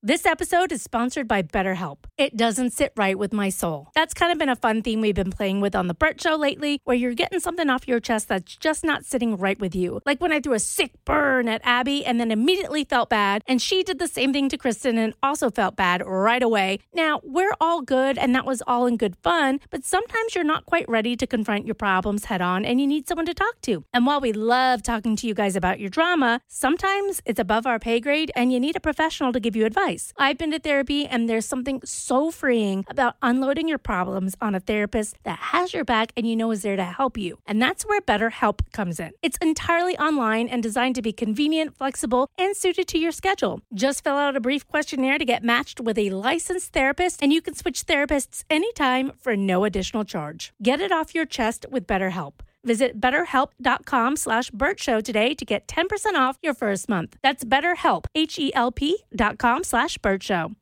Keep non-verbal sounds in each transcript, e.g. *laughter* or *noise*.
This episode is sponsored by BetterHelp. It doesn't sit right with my soul. That's kind of been a fun theme we've been playing with on The Bert Show lately, where you're getting something off your chest that's just not sitting right with you. Like when I threw a sick burn at Abby and then immediately felt bad, and she did the same thing to Kristen and also felt bad right away. Now, we're all good and that was all in good fun, but sometimes you're not quite ready to confront your problems head on and you need someone to talk to. And while we love talking to you guys about your drama, sometimes it's above our pay grade and you need a professional to give you advice. I've been to therapy, and there's something so freeing about unloading your problems on a therapist that has your back and you know is there to help you. And that's where BetterHelp comes in. It's entirely online and designed to be convenient, flexible, and suited to your schedule. Just fill out a brief questionnaire to get matched with a licensed therapist, and you can switch therapists anytime for no additional charge. Get it off your chest with BetterHelp. Visit betterhelp.com slash Show today to get 10% off your first month. That's betterhelp, H-E-L-P dot com slash Show.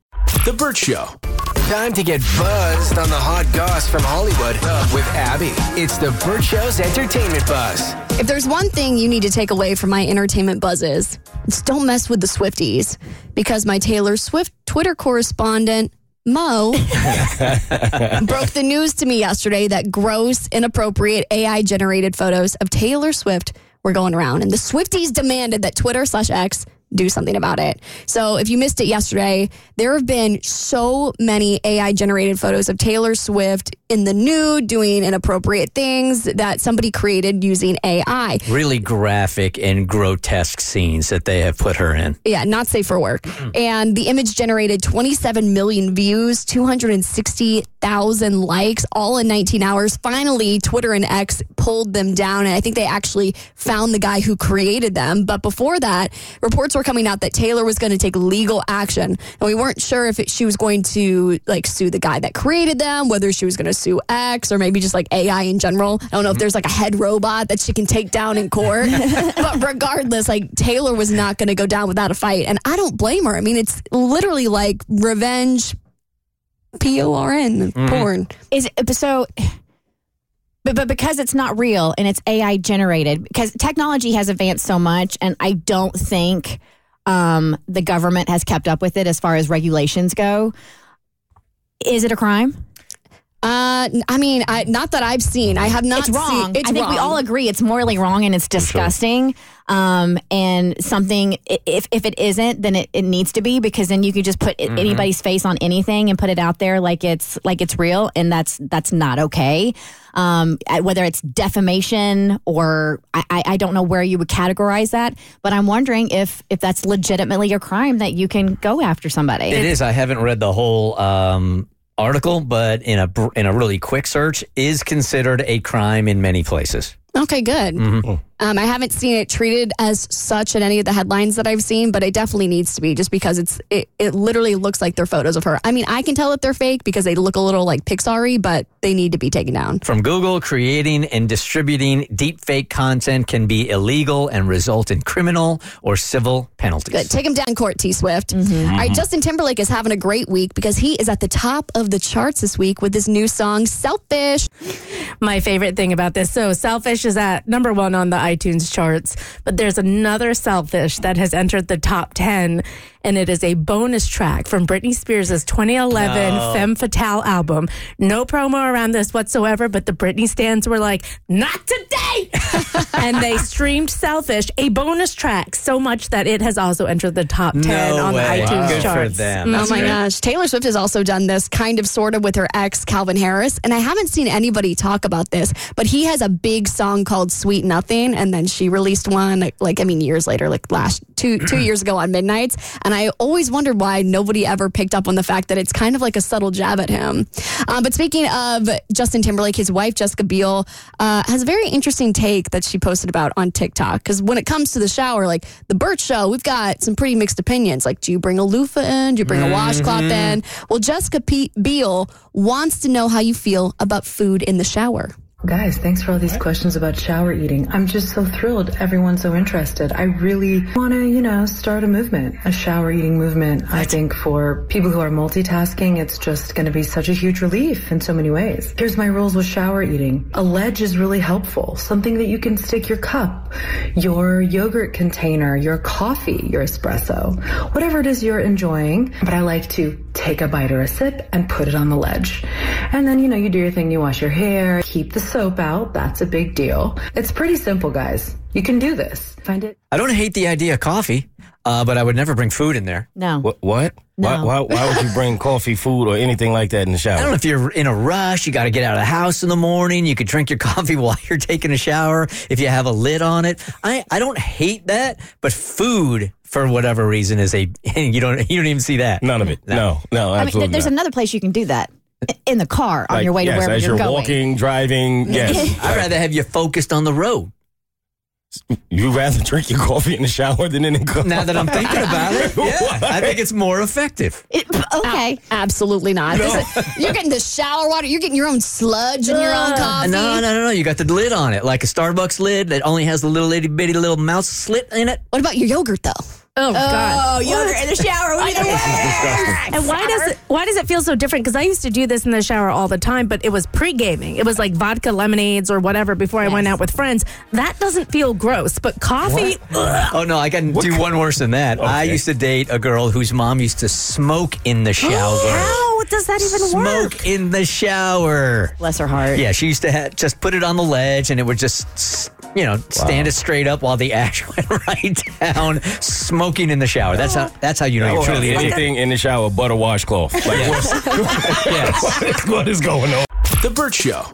The Bert Show. Time to get buzzed on the hot goss from Hollywood with Abby. It's the Bert Show's entertainment buzz. If there's one thing you need to take away from my entertainment buzzes, it's don't mess with the Swifties because my Taylor Swift Twitter correspondent Mo *laughs* broke the news to me yesterday that gross, inappropriate AI generated photos of Taylor Swift were going around. And the Swifties demanded that Twitter slash X do something about it. So if you missed it yesterday, there have been so many AI generated photos of Taylor Swift in the nude doing inappropriate things that somebody created using AI. Really graphic and grotesque scenes that they have put her in. Yeah, not safe for work. Mm-hmm. And the image generated 27 million views, 260,000 likes, all in 19 hours. Finally, Twitter and X pulled them down. And I think they actually found the guy who created them. But before that, reports were coming out that Taylor was going to take legal action. And we weren't sure if it, she was going to like sue the guy that created them, whether she was going to sue X or maybe just like AI in general. I don't know if mm-hmm. there's like a head robot that she can take down in court. *laughs* but regardless, like Taylor was not going to go down without a fight. And I don't blame her. I mean, it's literally like revenge P O R N mm-hmm. porn. Is it, so but, but because it's not real and it's AI generated, because technology has advanced so much, and I don't think um, the government has kept up with it as far as regulations go. Is it a crime? Uh, I mean, I, not that I've seen. I have not. It's wrong. Seen, it's I think we all agree it's morally wrong and it's disgusting. Um, and something if if it isn't, then it, it needs to be because then you could just put Mm-hmm. anybody's face on anything and put it out there like it's like it's real, and that's that's not okay. Um, whether it's defamation or I, I I don't know where you would categorize that, but I'm wondering if if that's legitimately a crime that you can go after somebody. It is. I haven't read the whole um, article, but in a in a really quick search, is considered a crime in many places. Okay, good. Mm-hmm. Um, I haven't seen it treated as such in any of the headlines that I've seen, but it definitely needs to be just because it's it, it literally looks like they're photos of her. I mean, I can tell that they're fake because they look a little like Pixar-y, but they need to be taken down. From Google, creating and distributing deepfake content can be illegal and result in criminal or civil penalties. Good. Take him down court, T Swift. All right, Justin Timberlake is having a great week because he is at the top of the charts this week with his new song, Selfish. My favorite thing about this so, Selfish is at number one on the iTunes charts, but there's another Selfish that has entered the top 10, and it is a bonus track from Britney Spears' 2011 Femme Fatale album. No promo around this whatsoever, but the Britney stands were like, not today! *laughs* and they streamed Selfish, a bonus track, so much that it has also entered the top 10 No on way. the iTunes Good for charts. them. Mm-hmm. oh my gosh. Taylor Swift has also done this kind of sort of with her ex, Calvin Harris. And I haven't seen anybody talk about this, but he has a big song called Sweet Nothing. And then she released one, like, like I mean, years later, like last two, two years ago on Midnights. And I always wondered why nobody ever picked up on the fact that it's kind of like a subtle jab at him. Um, but speaking of Justin Timberlake, his wife, Jessica Biel, uh, has a very interesting take that she posted about on TikTok. Because when it comes to the shower, like the Bert Show, we've got some pretty mixed opinions. Like, do you bring a loofah in? Do you bring a washcloth in? Well, Jessica P- Biel wants to know how you feel about food in the shower. Guys, thanks for all these questions about shower eating. I'm just so thrilled everyone's so interested. I really want to, you know, start a movement, a shower eating movement. I think for people who are multitasking, it's just going to be such a huge relief in so many ways. Here's my rules with shower eating. A ledge is really helpful. Something that you can stick your cup, your yogurt container, your coffee, your espresso, whatever it is you're enjoying. But I like to take a bite or a sip and put it on the ledge. And then, you know, you do your thing, you wash your hair, keep the soap out. That's a big deal. It's pretty simple, guys. You can do this. Find it. I don't hate the idea of coffee, uh, but I would never bring food in there. No. What? What? Why, No. why, why would you bring *laughs* coffee, food, or anything like that in the shower? I don't know if you're in a rush, you got to get out of the house in the morning. You could drink your *laughs* coffee while you're taking a shower if you have a lid on it. I, I don't hate that, but food for whatever reason is a *laughs* you don't you don't even see that. None of it. No, no, I mean, absolutely there's not. another place you can do that I- in the car on Like, your way to yes, wherever as you're, you're going. walking, driving. Yes, *laughs* I'd rather have you focused on the road. you rather drink your coffee in the shower than in the car. Now that I'm thinking about it, *laughs* yeah, I think it's more effective. It- okay. Absolutely not. This is- you're getting the shower water. You're getting your own sludge in your own coffee. No, no, no, no. You got the lid on it, like a Starbucks lid that only has the little itty bitty little mouse slit in it. What about your yogurt though? Oh, oh, God. Oh, yogurt in the shower. *laughs* And why does it why does it feel so different? Because I used to do this in the shower all the time, but it was pre gaming. It was like vodka lemonades or whatever before I went out with friends. That doesn't feel gross, but coffee. ugh. Oh no, I can do one worse than that. I Okay. used to date a girl whose mom used to smoke in the oh, shower. How does that even work? Smoke in the shower. Bless her heart. Yeah, she used to ha- just put it on the ledge, and it would just, s- you know, stand it straight up while the ash *laughs* went right down, smoking in the shower. That's how. That's how you know you're truly anything in the shower but a washcloth. *laughs* Like, what's, *laughs* Yes. what is going on? The Bert Show.